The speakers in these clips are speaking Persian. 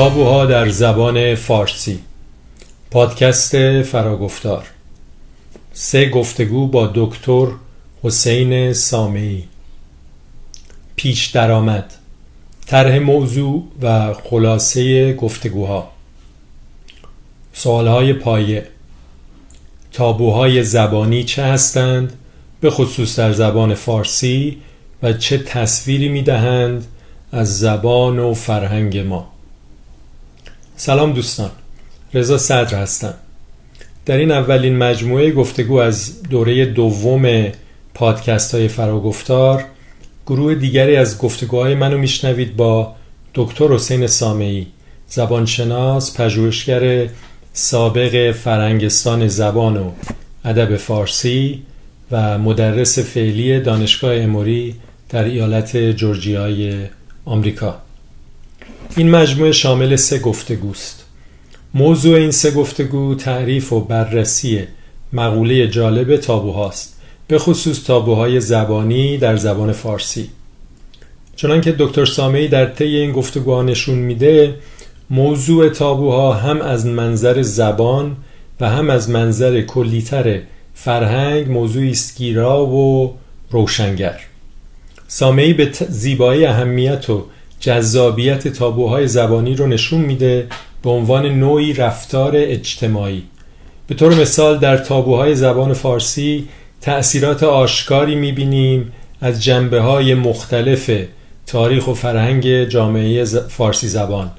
تابوها در زبان فارسی. پادکست فراگفتار. سه گفتگو با دکتر حسین سامی پیش درآمد. طرح موضوع و خلاصه گفتگوها. سوالهای پایه. تابوهای زبانی چه هستند؟ به خصوص در زبان فارسی و چه تصویری می دهند از زبان و فرهنگ ما؟ سلام دوستان رضا صدر هستم. در این اولین مجموعه گفتگو از دوره دوم پادکست های فراگفتار گروه دیگری از گفتگوهای منو میشنوید با دکتر حسین سامعی زبانشناس پژوهشگر سابق فرنگستان زبان و ادب فارسی و مدرس فعلی دانشگاه اموری در ایالت جورجیای آمریکا. این مجموعه شامل سه گفتگوست. موضوع این سه گفتگو تعریف و بررسی مقوله جالب تابوهاست به خصوص تابوهای زبانی در زبان فارسی. چنانکه دکتر سامعی در طی این گفتگوها نشون میده موضوع تابوها هم از منظر زبان و هم از منظر کلیتر فرهنگ موضوعی است گیرا و روشنگر. سامعی به زیبایی اهمیت و جذابیت تابوهای زبانی رو نشون میده به عنوان نوعی رفتار اجتماعی. به طور مثال در تابوهای زبان فارسی تأثیرات آشکاری می‌بینیم از جنبه های مختلف تاریخ و فرهنگ جامعه فارسی زبان.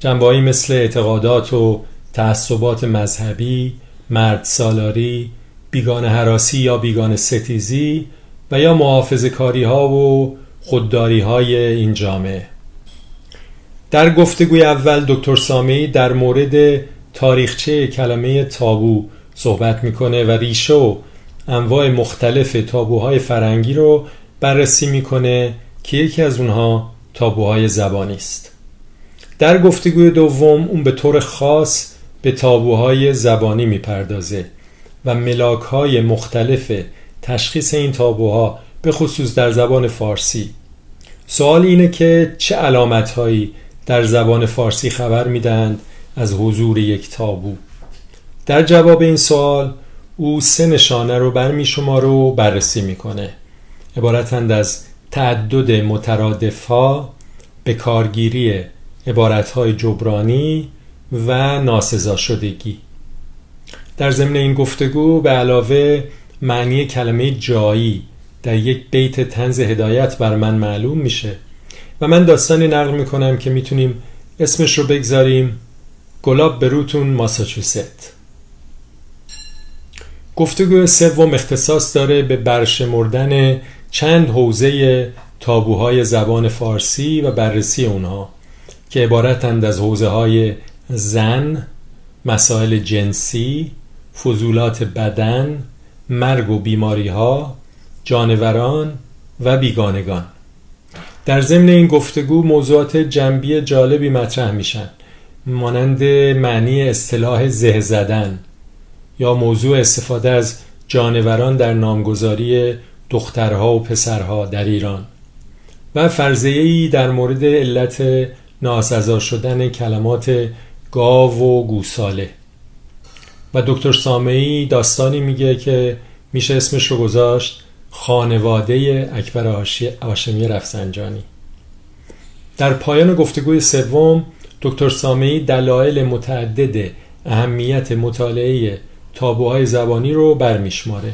جنبه مثل اعتقادات و تعصبات مذهبی، مرد سالاری، بیگان حراسی یا بیگان ستیزی و یا محافظ کاری ها و خودداری های این جامعه. در گفتگوی اول دکتر سامی در مورد تاریخچه کلمه تابو صحبت می‌کنه و ریشه و انواع مختلف تابوهای فرنگی رو بررسی می‌کنه که یکی از اونها تابوهای زبانی است. در گفتگوی دوم اون به طور خاص به تابوهای زبانی می‌پردازه و ملاکهای مختلف تشخیص این تابوها به خصوص در زبان فارسی. سوال اینه که چه علامتهایی در زبان فارسی خبر می‌دهند از حضور یک تابو. در جواب این سوال او سه نشانه رو برمی شما رو بررسی می‌کنه عبارتند از تعدد مترادف ها به کارگیری عبارت های جبرانی و ناسزا شدگی در ضمن این گفتگو به علاوه معنی کلمه جایی در یک بیت تنز هدایت بر من معلوم میشه. و من داستانی نقل می‌کنم که می‌تونیم اسمش رو بگذاریم. گلاب بروتون ماساچوست. گفتگو سوم اختصاص داره به برشمردن چند حوزه تابوهای زبان فارسی و بررسی اونها که عبارتند از حوزه های زن، مسائل جنسی، فضولات بدن، مرگ و بیماری ها، جانوران و بیگانگان. در ضمن این گفتگو موضوعات جنبی جالبی مطرح میشن. مانند معنی اصطلاح زه زدن یا موضوع استفاده از جانوران در نامگذاری دخترها و پسرها در ایران. و فرضیه ای در مورد علت ناسزا شدن کلمات گاو و گوساله. و دکتر سامعی داستانی میگه که میشه اسمش رو گذاشت. خانواده اکبر آشمی رفسنجانی. در پایان گفتگوی سوم دکتر سامعی دلایل متعدد اهمیت مطالعه تابوهای زبانی رو برمیشماره.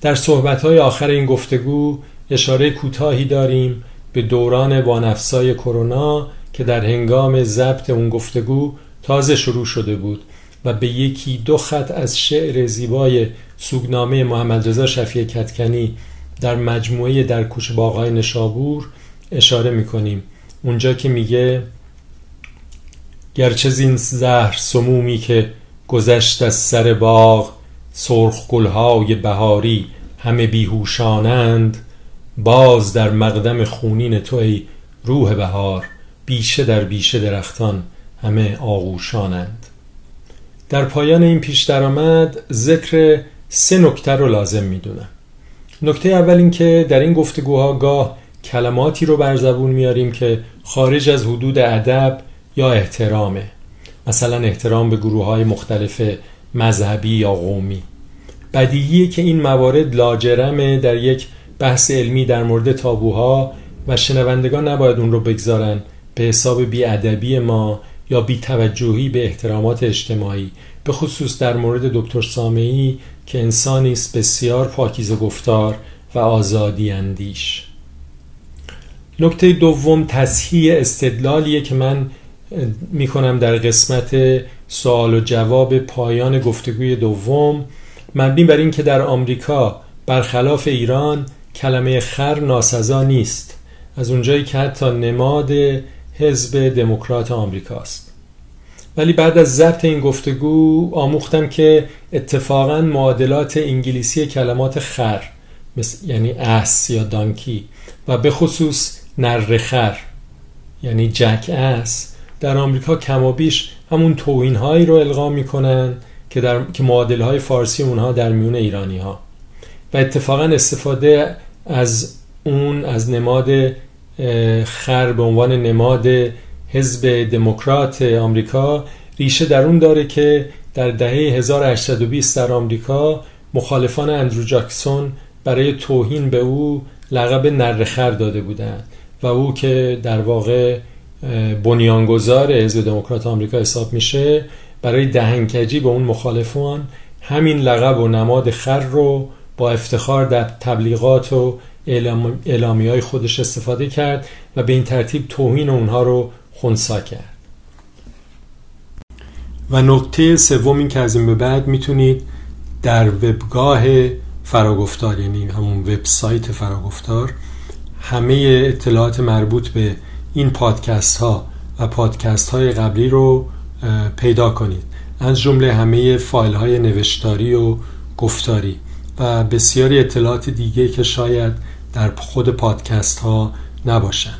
در صحبتهای آخر این گفتگو اشاره کوتاهی داریم به دوران بانفسای کرونا که در هنگام ضبط اون گفتگو تازه شروع شده بود. و به یکی دو خط از شعر زیبای سوگنامه محمد رضا شفیع کتکنی در مجموعه در کوچه باغای نشابور اشاره می‌کنیم. اونجا که میگه گرچه زین زهر سمومی که گذشت از سر باغ سرخ گلهای بهاری همه بیهوشانند باز در مقدم خونین تو ای روح بهار بیشه در بیشه درختان همه آغوشانند. در پایان این پیش درآمد ذکر سه نکته رو لازم می‌دونم. نکته اول این که در این گفتگوها گاه کلماتی رو بر زبون میاریم که خارج از حدود ادب یا احترامه. مثلا احترام به گروه های مختلف مذهبی یا قومی. بدیهیه که این موارد لاجرمه در یک بحث علمی در مورد تابوها و شنوندگان نباید اون رو بگذارن به حساب بیادبی ما یا بیتوجهی به احترامات اجتماعی به خصوص در مورد دکتر سامعی که انسانی است بسیار پاکیزه گفتار و آزادی اندیش. نکته دوم تصحیح استدلالیه که من می‌کنم در قسمت سوال و جواب پایان گفتگوی دوم. مبنی بر اینکه در آمریکا برخلاف ایران کلمه خر ناسزا نیست. از اونجایی که حتی نماد حزب دموکرات آمریکاست. ولی بعد از ضبط این گفتگو آموختم که اتفاقا معادلات انگلیسی کلمات خر مثل یعنی ass یا donkey و به خصوص نرخر یعنی jackass در آمریکا کم و بیش همون توهین هایی رو القا می‌کنن که در که معادل های فارسی اونها در میون ایرانی ها و اتفاقا استفاده از اون از نماد خر به عنوان نماد حزب دموکرات آمریکا ریشه در اون داره که در دهه 1820 در آمریکا مخالفان اندرو جاکسون برای توهین به او لقب نرخر داده بودند و او که در واقع بنیانگذار حزب دموکرات آمریکا حساب میشه برای دهنکجی به اون مخالفان همین لقب و نماد خر رو با افتخار در تبلیغات و اعلامی های خودش استفاده کرد و به این ترتیب توهین اونها رو خونسا کرد. و نکته سوم این که از این به بعد می‌تونید در وبگاه فراگفتار یعنی همون وبسایت فراگفتار همه اطلاعات مربوط به این پادکست ها و پادکست های قبلی رو پیدا کنید. از جمله همه فایل های نوشتاری و گفتاری و بسیاری اطلاعات دیگه که شاید در خود پادکست ها نباشن.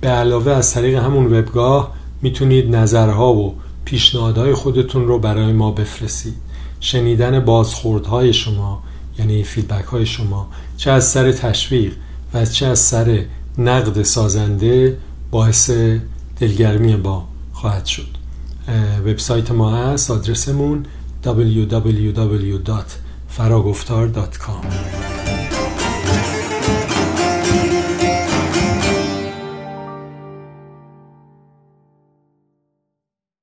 به علاوه از طریق همون وبگاه می‌تونید نظرها و پیشنهادهای خودتون رو برای ما بفرستید. شنیدن بازخوردهای شما یعنی فیدبک های شما چه از سر تشویق و چه از سر نقد سازنده باعث دلگرمی با خواهد شد. وبسایت ما هست آدرسمون www.faragoftar.com